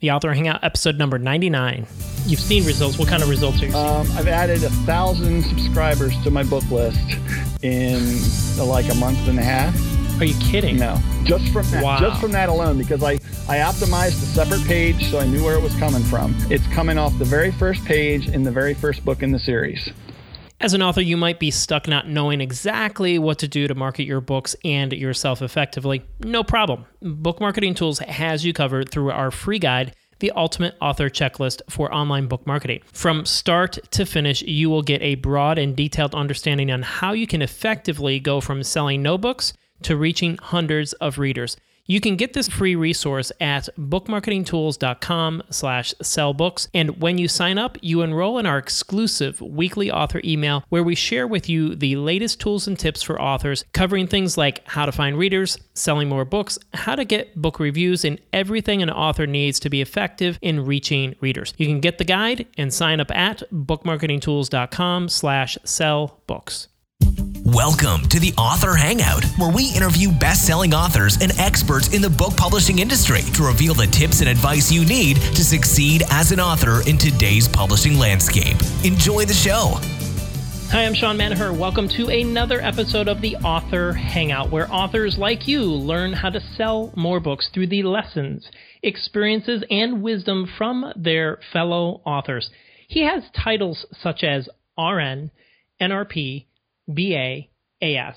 the Author Hangout episode number 99. You've seen results. What kind of results are you seeing? Um, I've added a thousand subscribers to my book list in uh, like a month and a half. Are you kidding? No, just from that, Wow. just from that alone, because I I optimized a separate page so I knew where it was coming from. It's coming off the very first page in the very first book in the series. As an author, you might be stuck not knowing exactly what to do to market your books and yourself effectively. No problem. Book Marketing Tools has you covered through our free guide, The Ultimate Author Checklist for Online Book Marketing. From start to finish, you will get a broad and detailed understanding on how you can effectively go from selling no books to reaching hundreds of readers. You can get this free resource at bookmarketingtools.com slash sell books. And when you sign up, you enroll in our exclusive weekly author email where we share with you the latest tools and tips for authors, covering things like how to find readers, selling more books, how to get book reviews, and everything an author needs to be effective in reaching readers. You can get the guide and sign up at bookmarketingtools.com slash sell books. Welcome to the Author Hangout, where we interview best selling authors and experts in the book publishing industry to reveal the tips and advice you need to succeed as an author in today's publishing landscape. Enjoy the show. Hi, I'm Sean Manaher. Welcome to another episode of the Author Hangout, where authors like you learn how to sell more books through the lessons, experiences, and wisdom from their fellow authors. He has titles such as RN, NRP, BA, AS,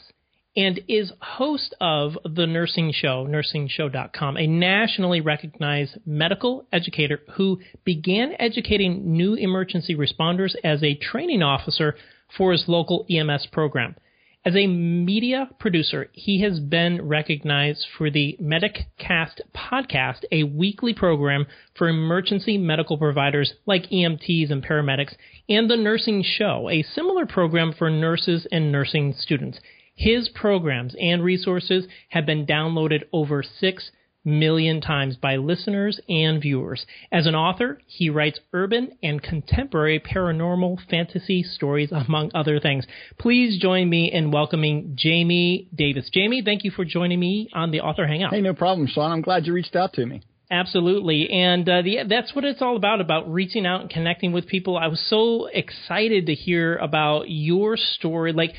and is host of The Nursing Show, nursingshow.com, a nationally recognized medical educator who began educating new emergency responders as a training officer for his local EMS program. As a media producer, he has been recognized for the MedicCast podcast, a weekly program for emergency medical providers like EMTs and paramedics, and The Nursing Show, a similar program for nurses and nursing students. His programs and resources have been downloaded over 6 million times by listeners and viewers. As an author, he writes urban and contemporary paranormal fantasy stories, among other things. Please join me in welcoming Jamie Davis. Jamie, thank you for joining me on the Author Hangout. Hey, no problem, Sean. I'm glad you reached out to me. Absolutely. And uh, the, that's what it's all about, about reaching out and connecting with people. I was so excited to hear about your story. Like,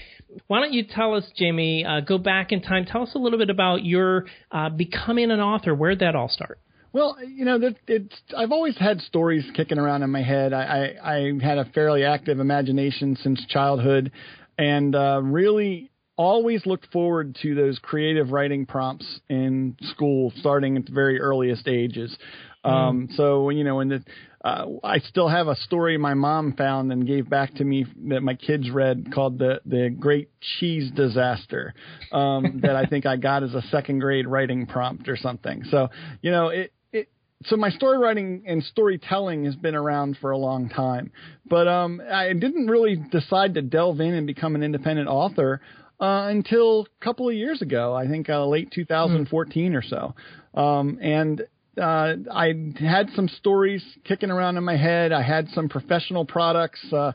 why don't you tell us, Jamie, uh, go back in time, tell us a little bit about your uh, becoming an author. Where'd that all start? Well, you know, that it's I've always had stories kicking around in my head. I I, I had a fairly active imagination since childhood, and uh, really always looked forward to those creative writing prompts in school, starting at the very earliest ages. Um, so you know, in the uh, I still have a story my mom found and gave back to me that my kids read called the the Great Cheese Disaster um, that I think I got as a second grade writing prompt or something. So you know it. it so my story writing and storytelling has been around for a long time, but um, I didn't really decide to delve in and become an independent author uh, until a couple of years ago. I think uh, late 2014 or so, um, and uh, I had some stories kicking around in my head. I had some professional products, uh,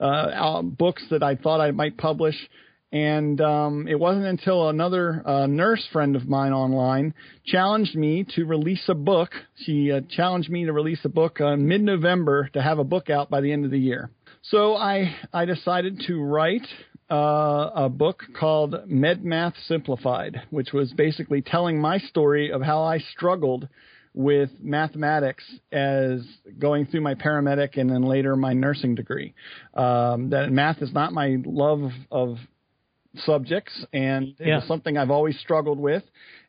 uh, books that I thought I might publish. And um, it wasn't until another uh, nurse friend of mine online challenged me to release a book. She uh, challenged me to release a book uh, mid November to have a book out by the end of the year. So I, I decided to write uh, a book called MedMath Simplified, which was basically telling my story of how I struggled with mathematics as going through my paramedic and then later my nursing degree. Um, that math is not my love of subjects, and it was something I've always struggled with.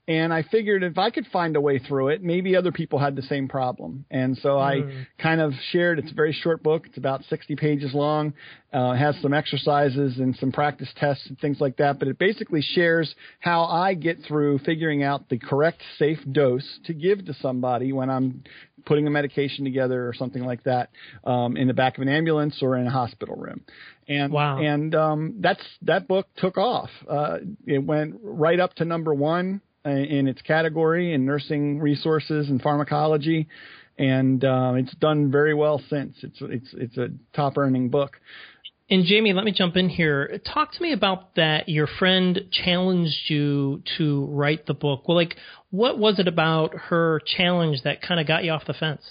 And I figured if I could find a way through it, maybe other people had the same problem. And so I kind of shared. It's a very short book. It's about 60 pages long. Uh, it has some exercises and some practice tests and things like that. But it basically shares how I get through figuring out the correct safe dose to give to somebody when I'm putting a medication together or something like that um, in the back of an ambulance or in a hospital room. And Wow. and um, that's that book took off. Uh, it went right up to number one in its category in nursing resources and pharmacology, and um, it's done very well since. It's it's it's a top earning book. And Jamie, let me jump in here. Talk to me about that. Your friend challenged you to write the book. Well, like, what was it about her challenge that kind of got you off the fence?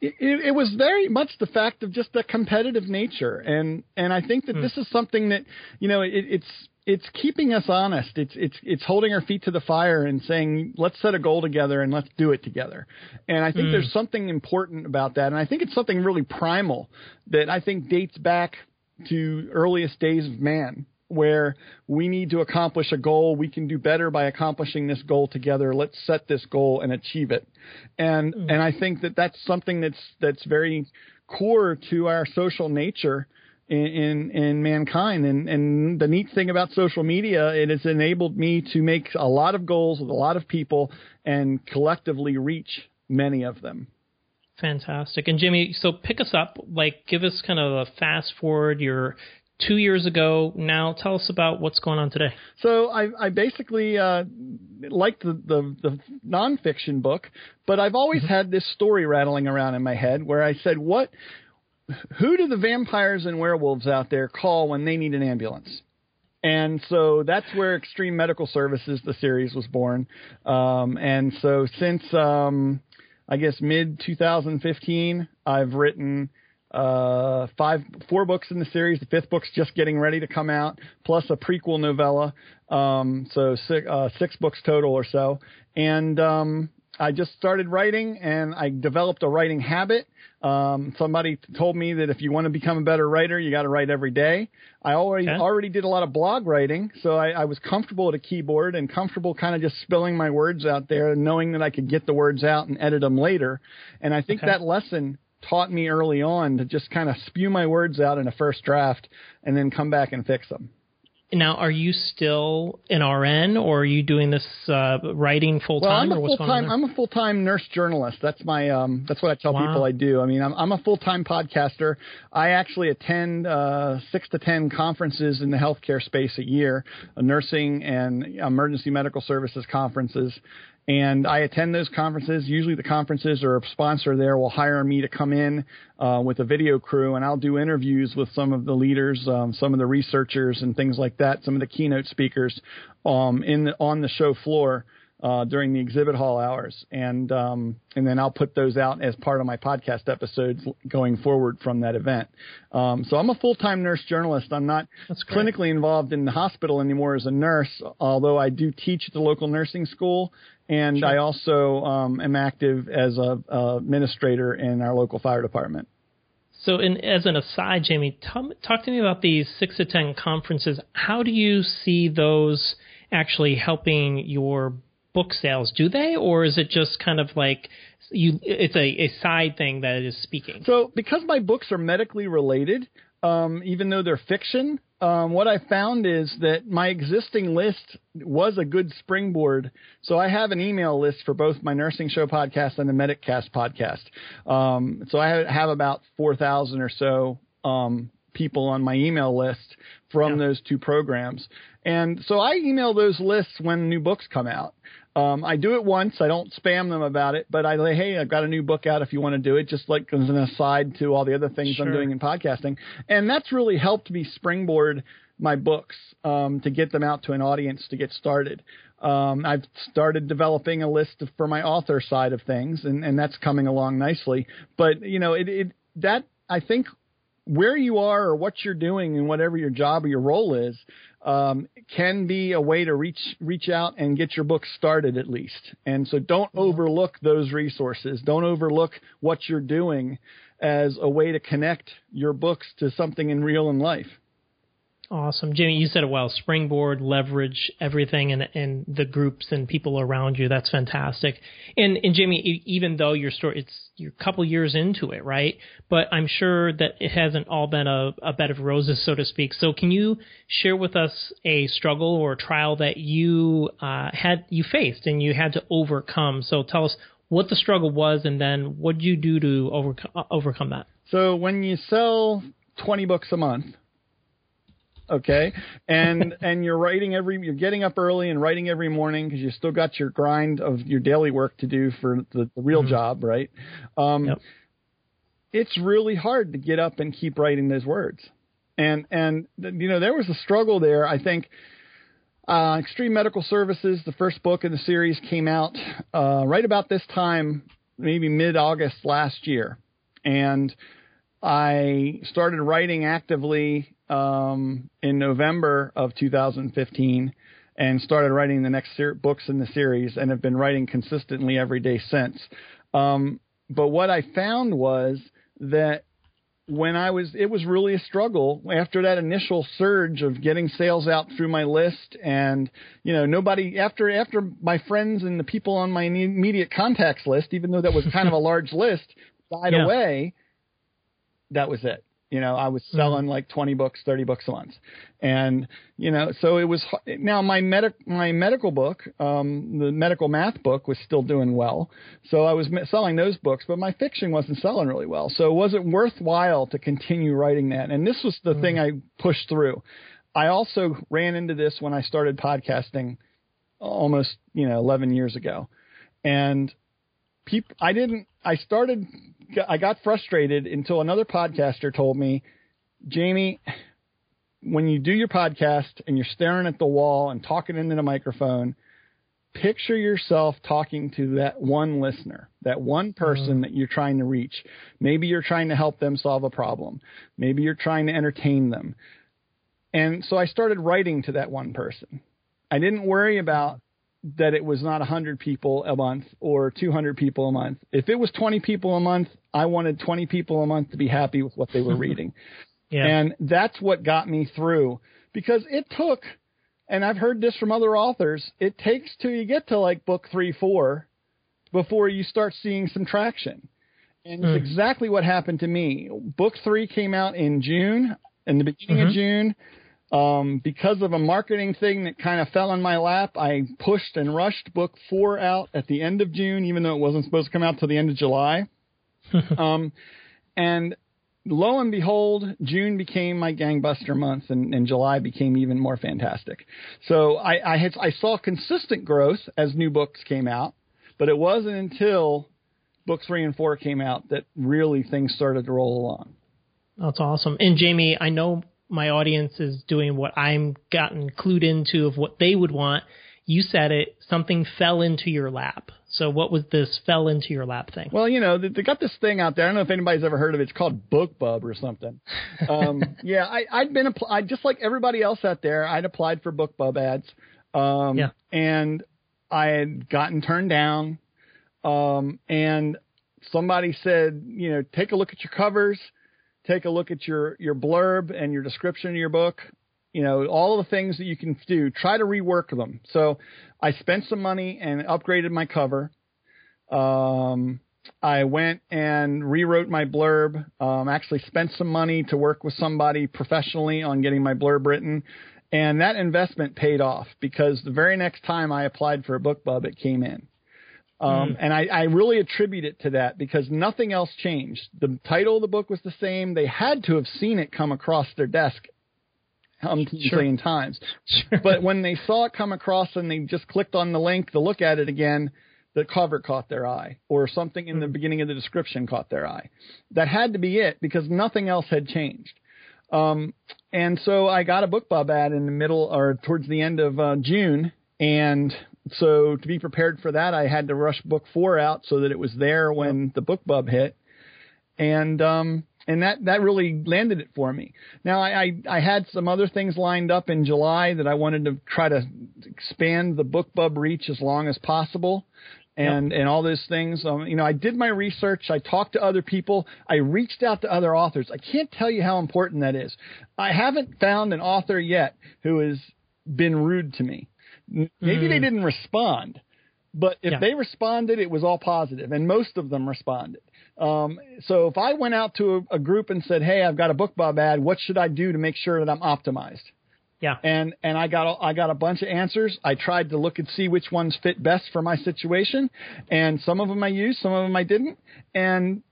It, it, was very much the fact of just the competitive nature, and and I think that hmm. this is something that you know it, it's it's keeping us honest. It's it's it's holding our feet to the fire and saying let's set a goal together and let's do it together. And I think mm. there's something important about that, and I think it's something really primal that I think dates back to earliest days of man where we need to accomplish a goal. We can do better by accomplishing this goal together. Let's set this goal and achieve it. And mm. and I think that that's something that's that's very core to our social nature in in, in mankind. And and the neat thing about social media, it has enabled me to make a lot of goals with a lot of people and collectively reach many of them. Fantastic. And Jamie, so pick us up, like give us kind of a fast forward. You're two years ago now. Tell us about what's going on today. So I, I basically uh, liked the, the, the nonfiction book, but I've always mm-hmm. had this story rattling around in my head where I said, what, who do the vampires and werewolves out there call when they need an ambulance? And so that's where Extreme Medical Services, the series, was born. Um, and so since um, I guess mid 2015, I've written uh, five, four books in the series. The fifth book's just getting ready to come out, plus a prequel novella. Um, so six, uh, six books total or so. And um, I just started writing, and I developed a writing habit. Um, somebody told me that if you want to become a better writer, you got to write every day. I already okay. already did a lot of blog writing, so I, I was comfortable at a keyboard and comfortable kind of just spilling my words out there, knowing that I could get the words out and edit them later. And I think okay. that lesson taught me early on to just kind of spew my words out in a first draft and then come back and fix them. Now, are you still an RN, or are you doing this uh, writing full time, well, or what's going on? I'm a full time nurse journalist. That's my um, that's what I tell wow. people I do. I mean, I'm, I'm a full time podcaster. I actually attend uh, six to ten conferences in the healthcare space a year, nursing and emergency medical services conferences, and I attend those conferences. Usually, the conferences or a sponsor there will hire me to come in uh, with a video crew, and I'll do interviews with some of the leaders, um, some of the researchers, and things like that. Some of the keynote speakers um, in the, on the show floor uh, during the exhibit hall hours, and um, and then I'll put those out as part of my podcast episodes going forward from that event. Um, so I'm a full time nurse journalist. I'm not clinically involved in the hospital anymore as a nurse, although I do teach at the local nursing school, and sure. I also um, am active as a, a administrator in our local fire department. So, in, as an aside, Jamie, talk, talk to me about these six to ten conferences. How do you see those actually helping your book sales, do they, or is it just kind of like you? It's a, a side thing that is speaking. So because my books are medically related, um, even though they're fiction, um, what I found is that my existing list was a good springboard. So I have an email list for both my nursing show podcast and the MedicCast podcast. Um, so I have about 4,000 or so um, people on my email list from yeah. those two programs. And so I email those lists when new books come out. Um, I do it once. I don't spam them about it, but I say, hey, I've got a new book out if you want to do it, just like as an aside to all the other things sure. I'm doing in podcasting. And that's really helped me springboard my books um, to get them out to an audience to get started. Um, I've started developing a list of, for my author side of things, and, and that's coming along nicely. But you know, it, it that I think where you are or what you're doing and whatever your job or your role is um, can be a way to reach reach out and get your book started at least. And so don't overlook those resources. Don't overlook what you're doing as a way to connect your books to something in real in life. Awesome, Jamie. You said it well. Springboard, leverage everything, and and the groups and people around you. That's fantastic. And and Jamie, even though your story, it's you're a couple years into it, right? But I'm sure that it hasn't all been a, a bed of roses, so to speak. So can you share with us a struggle or a trial that you uh, had you faced and you had to overcome? So tell us what the struggle was, and then what did you do to overcome overcome that? So when you sell 20 books a month okay and and you're writing every you're getting up early and writing every morning because you still got your grind of your daily work to do for the, the real mm-hmm. job right um, yep. it's really hard to get up and keep writing those words And and you know there was a struggle there. I think uh, Extreme Medical Services, the first book in the series, came out uh, right about this time, maybe mid August last year, and I started writing actively um, in November of 2015 and started writing the next ser- books in the series and have been writing consistently every day since. Um, but what I found was that when I was, it was really a struggle after that initial surge of getting sales out through my list, and you know, nobody after after my friends and the people on my immediate contacts list, even though that was kind of a large list, died yeah. away. That was it. You know, I was mm-hmm. selling mm-hmm. like 20 books, 30 books a month. And, you know, so it was now my medic, my medical book, um, the medical math book was still doing well. So I was selling those books, but my fiction wasn't selling really well. So it wasn't worthwhile to continue writing that. And this was the mm-hmm. thing I pushed through. I also ran into this when I started podcasting almost, you know, 11 years ago. And people, I didn't, I started I got frustrated until another podcaster told me, Jamie, when you do your podcast and you're staring at the wall and talking into the microphone, picture yourself talking to that one listener, that one person mm-hmm. that you're trying to reach. Maybe you're trying to help them solve a problem. Maybe you're trying to entertain them. And so I started writing to that one person. I didn't worry about that it was not 100 people a month or 200 people a month. If it was 20 people a month, I wanted 20 people a month to be happy with what they were reading. yeah. And that's what got me through because it took, and I've heard this from other authors, it takes till you get to like book three, four before you start seeing some traction. And mm. it's hmm. exactly what happened to me. Book three came out in June, in the beginning mm-hmm. of June. Um, because of a marketing thing that kind of fell in my lap, I pushed and rushed book four out at the end of June, even though it wasn't supposed to come out till the end of July. um, and lo and behold, June became my gangbuster month, and, and July became even more fantastic. So I, I had I saw consistent growth as new books came out, but it wasn't until book three and four came out that really things started to roll along. That's awesome. And Jamie, I know my audience is doing what I'm gotten clued into of what they would want. You said it, something fell into your lap. So what was this fell into your lap thing? Well, you know, they, got this thing out there. I don't know if anybody's ever heard of it. It's called BookBub or something. Um, yeah, I, I'd been, I, just like everybody else out there, I'd applied for BookBub ads. Um, yeah. and I had gotten turned down. Um, and somebody said, you know, take a look at your covers take a look at your your blurb and your description of your book. You know, all the things that you can do. Try to rework them. So I spent some money and upgraded my cover. Um, I went and rewrote my blurb. Um, actually spent some money to work with somebody professionally on getting my blurb written. And that investment paid off because the very next time I applied for a BookBub, it came in. Um, mm. And I, I really attribute it to that because nothing else changed. The title of the book was the same. They had to have seen it come across their desk um, sure. million times. Sure. But when they saw it come across and they just clicked on the link to look at it again, the cover caught their eye or something in the beginning of the description caught their eye. That had to be it because nothing else had changed. Um, and so I got a BookBub ad in the middle or towards the end of uh, June and so to be prepared for that, I had to rush book four out so that it was there when the book BookBub hit, and um, and that that really landed it for me. Now I, I I had some other things lined up in July that I wanted to try to expand the book BookBub reach as long as possible. And and all those things, um, you know, I did my research. I talked to other people. I reached out to other authors. I can't tell you how important that is. I haven't found an author yet who has been rude to me. Maybe mm. they hmm. didn't respond, but if yeah. they responded, it was all positive, and most of them responded. Um, so if I went out to a, a, group and said, "Hey, I've got a BookBub ad. What should I do to make sure that I'm optimized?" Yeah. And and I got I got a bunch of answers. I tried to look and see which ones fit best for my situation, and some of them I used, some of them I didn't. And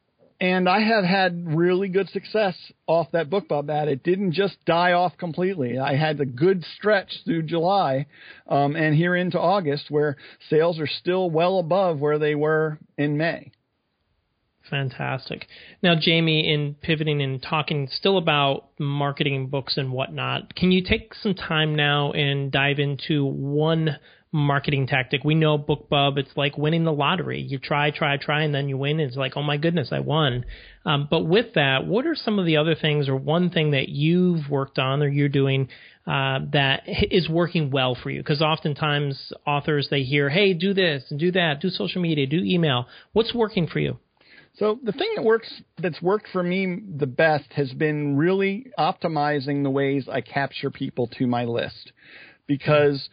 and I have had really good success off that BookBub ad. It didn't just die off completely. I had a good stretch through July um, and here into August where sales are still well above where they were in May. Fantastic. Now, Jamie, in pivoting and talking still about marketing books and whatnot, can you take some time now and dive into one marketing tactic? We know BookBub, it's like winning the lottery. You try, try, try, and then you win. It's like, oh my goodness, I won. Um, but with that, what are some of the other things or one thing that you've worked on or you're doing uh, that is working well for you? Because oftentimes authors, they hear, hey, do this and do that, do social media, do email. What's working for you? So the thing that works that's worked for me the best has been really optimizing the ways I capture people to my list. Because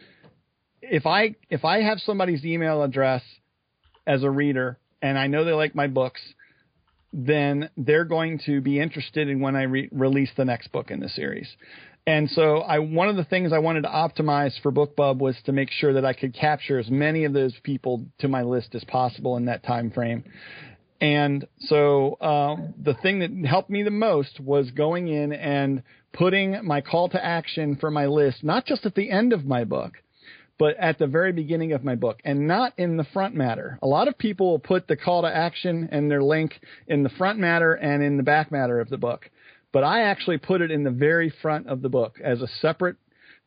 if I if I have somebody's email address as a reader and I know they like my books, then they're going to be interested in when I re- release the next book in the series. And so I one of the things I wanted to optimize for BookBub was to make sure that I could capture as many of those people to my list as possible in that time frame. And so uh, the thing that helped me the most was going in and putting my call to action for my list, not just at the end of my book, but at the very beginning of my book and not in the front matter. A lot of people will put the call to action and their link in the front matter and in the back matter of the book. But I actually put it in the very front of the book as a separate.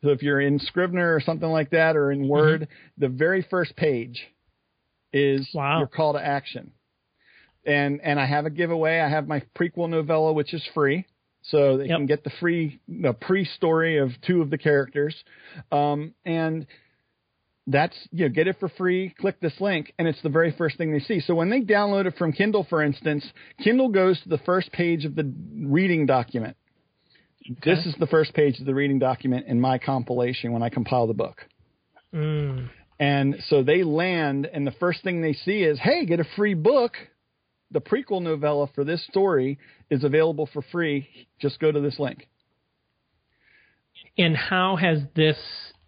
So if you're in Scrivener or something like that or in Word, mm-hmm. the very first page is wow. your call to action and and I have a giveaway. I have my prequel novella, which is free, so they yep. can get the free the pre-story of two of the characters, um, and that's you know get it for free. Click this link, and it's the very first thing they see. So when they download it from Kindle, for instance, Kindle goes to the first page of the reading document. Okay. This is the first page of the reading document in my compilation when I compile the book. Mm. And so they land, and the first thing they see is, "Hey, get a free book." the prequel novella for this story is available for free. Just go to this link. And how has this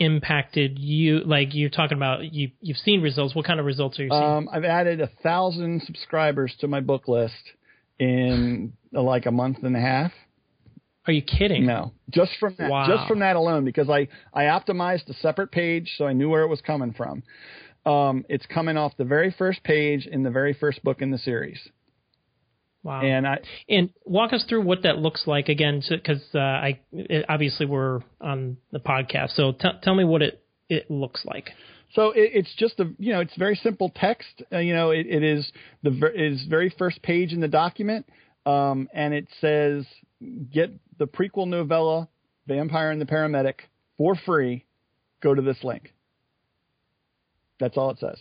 impacted you? Like you're talking about, you you've seen results. What kind of results are you seeing? Um, I've added a thousand subscribers to my book list in uh, like a month and a half. Are you kidding? No, just from that, wow. just from that alone, because I I optimized a separate page so I knew where it was coming from. Um, it's coming off the very first page in the very first book in the series. Wow. And I and walk us through what that looks like again, because uh, I it, obviously we're on the podcast. So t- tell me what it it looks like. So it, it's just a you know it's very simple text. Uh, you know it, it is the ver- is very first page in the document, um, and it says get the prequel novella Vampire and the Paramedic for free. Go to this link. That's all it says.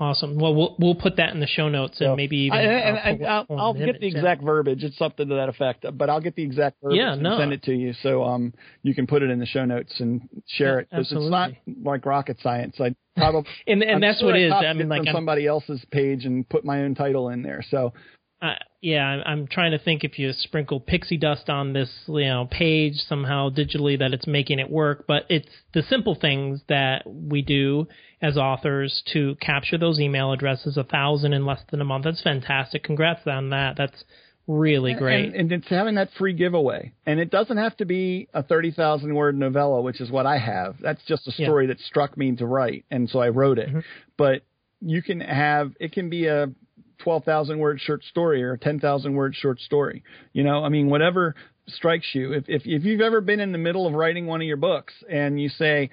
Awesome. Well, we'll we'll put that in the show notes and so, maybe even. I, and, I'll, I'll, I'll get the exact verbiage. It's something to that effect, but I'll get the exact verbiage yeah, no. and send it to you so um you can put it in the show notes and share yeah, it because it's not like rocket science. I probably and and I'm that's sure what I it is. I mean, like from somebody else's page and put my own title in there. So uh, yeah, I'm I'm trying to think if you sprinkle pixie dust on this, you know, page somehow digitally that it's making it work. But it's the simple things that we do as authors to capture those email addresses, a thousand in less than a month. That's fantastic. Congrats on that. That's really great. And, and, it's having that free giveaway. And it doesn't have to be a 30,000 word novella, which is what I have. That's just a story yeah. that struck me to write. And so I wrote it. Mm-hmm. But you can have, it can be a 12,000 word short story or a 10,000 word short story. You know, I mean, whatever strikes you. If, if, if you've ever been in the middle of writing one of your books and you say,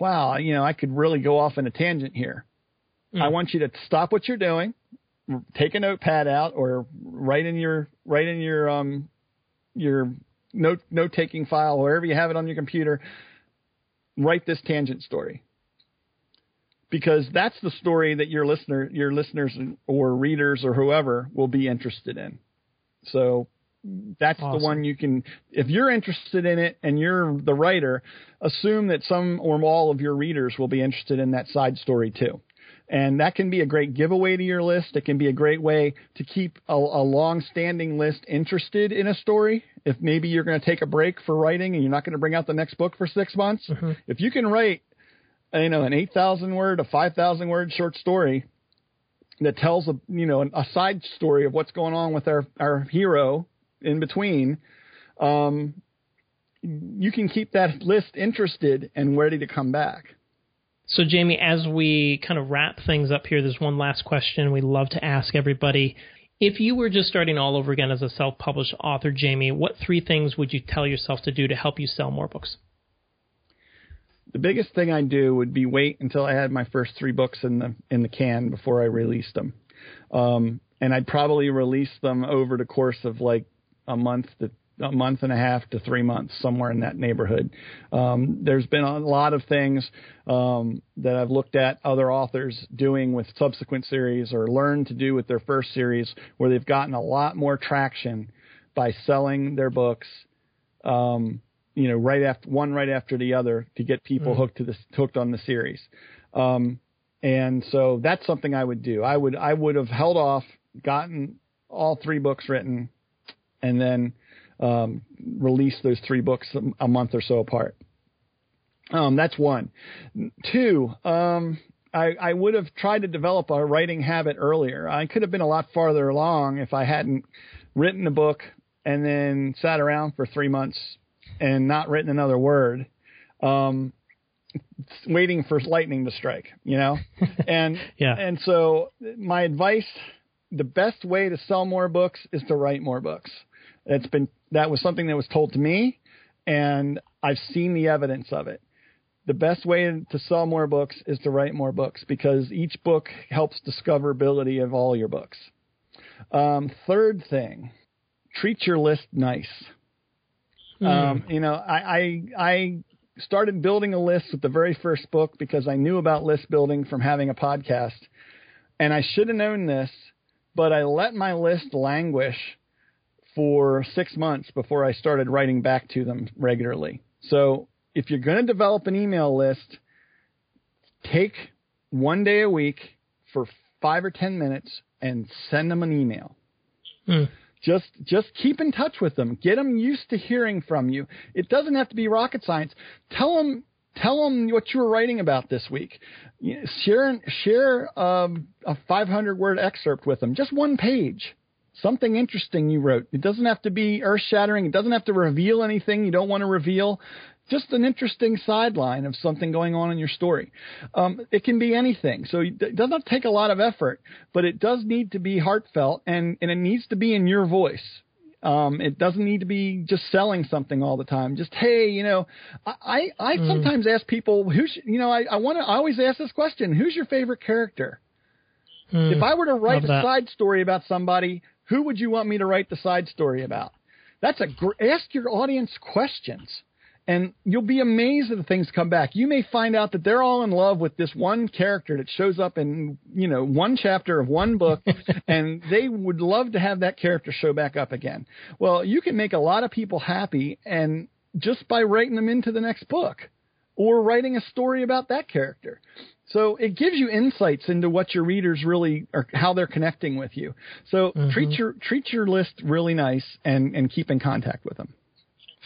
wow, you know, I could really go off in a tangent here. Mm. I want you to stop what you're doing, take a notepad out or write in your, write in your, um, your note, note taking file, wherever you have it on your computer, write this tangent story because that's the story that your listener, your listeners or readers or whoever will be interested in. So that's awesome. the one you can if you're interested in it and you're the writer, assume that some or all of your readers will be interested in that side story too. And that can be a great giveaway to your list. It can be a great way to keep a, a long-standing list interested in a story. If maybe you're going to take a break for writing and you're not going to bring out the next book for six months, mm-hmm. if you can write you know, an 8,000 word, a 5,000 word short story that tells a, you know, a side story of what's going on with our, our hero in between, um, you can keep that list interested and ready to come back. So, Jamie, as we kind of wrap things up here, there's one last question we love to ask everybody. If you were just starting all over again as a self published author, Jamie, what three things would you tell yourself to do to help you sell more books? The biggest thing I'd do would be wait until I had my first three books in the in the can before I released them. Um, and I'd probably release them over the course of like a month to a month and a half to three months, somewhere in that neighborhood. Um, there's been a lot of things um, that I've looked at other authors doing with subsequent series or learned to do with their first series, where they've gotten a lot more traction by selling their books. Um, you know, right after one right after the other to get people mm. hooked to the hooked on the series. Um, and so that's something I would do. I would I would have held off, gotten all three books written, and then um, release those three books a month or so apart. Um, that's one. Two, um, I, I, would have tried to develop a writing habit earlier. I could have been a lot farther along if I hadn't written a book and then sat around for three months and not written another word. Um, waiting for lightning to strike, you know? And yeah. and so my advice the best way to sell more books is to write more books. It's been that was something that was told to me, and I've seen the evidence of it. The best way to sell more books is to write more books because each book helps discoverability of all your books. Um, third thing, treat your list nice. Mm. Um, you know, I, I I started building a list with the very first book because I knew about list building from having a podcast, and I should have known this, but I let my list languish for six months before I started writing back to them regularly. So if you're going to develop an email list, take one day a week for five or ten minutes and send them an email. Hmm. Just just keep in touch with them. Get them used to hearing from you. It doesn't have to be rocket science. Tell them tell them what you were writing about this week. Share share um, a 500 word excerpt with them, just one page something interesting you wrote. It doesn't have to be earth shattering. It doesn't have to reveal anything you don't want to reveal. Just an interesting sideline of something going on in your story. Um, it can be anything. So it doesn't take a lot of effort, but it does need to be heartfelt and, and it needs to be in your voice. Um, it doesn't need to be just selling something all the time. Just hey, you know, I I mm. sometimes ask people who's you know I I want to I always ask this question: Who's your favorite character? Mm. If I were to write a side story about somebody, who would you want me to write the side story about? That's a gr- ask your audience questions, and you'll be amazed at the things come back. You may find out that they're all in love with this one character that shows up in you know one chapter of one book, and they would love to have that character show back up again. Well, you can make a lot of people happy, and just by writing them into the next book or writing a story about that character. So it gives you insights into what your readers really are, how they're connecting with you. So mm-hmm. treat your treat your list really nice and and keep in contact with them.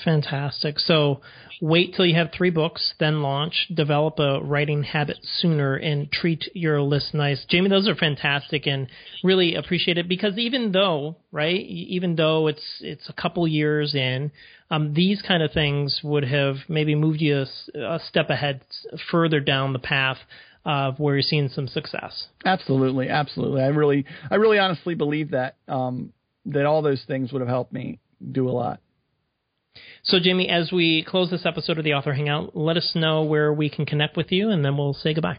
Fantastic. So wait till you have three books, then launch. Develop a writing habit sooner and treat your list nice. Jamie, those are fantastic and really appreciate it because even though, right, even though it's it's a couple years in, um, these kind of things would have maybe moved you a, a step ahead further down the path of where you're seeing some success. Absolutely, absolutely. I really, I really honestly believe that um, that all those things would have helped me do a lot. So, Jamie, as we close this episode of the Author Hangout, let us know where we can connect with you, and then we'll say goodbye.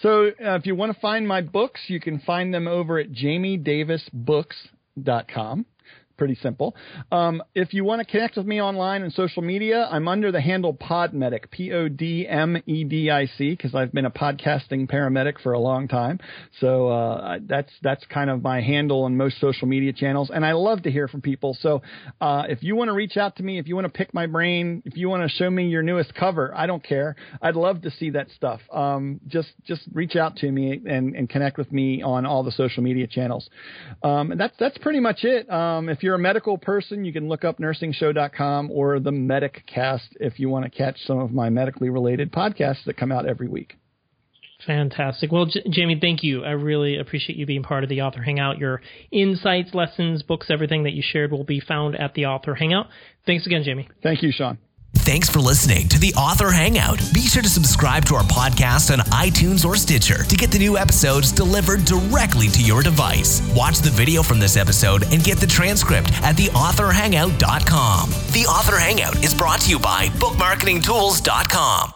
So, uh, if you want to find my books, you can find them over at jamiedavisbooks.com pretty simple. Um, if you want to connect with me online and social media, I'm under the handle Podmedic, P O D M E D I C, because I've been a podcasting paramedic for a long time. So uh, that's that's kind of my handle on most social media channels, and I love to hear from people. So uh, if you want to reach out to me, if you want to pick my brain, if you want to show me your newest cover, I don't care. I'd love to see that stuff. Um, just just reach out to me and, and connect with me on all the social media channels. Um, that's that's pretty much it. Um, if you're a medical person, you can look up nursingshow.com or the Medic Cast if you want to catch some of my medically related podcasts that come out every week. Fantastic. Well, J- Jamie, thank you. I really appreciate you being part of the Author Hangout. Your insights, lessons, books, everything that you shared will be found at the Author Hangout. Thanks again, Jamie. Thank you, Sean. Thanks for listening to the Author Hangout. Be sure to subscribe to our podcast on iTunes or Stitcher to get the new episodes delivered directly to your device. Watch the video from this episode and get the transcript at theauthorhangout.com. The Author Hangout is brought to you by bookmarketingtools.com.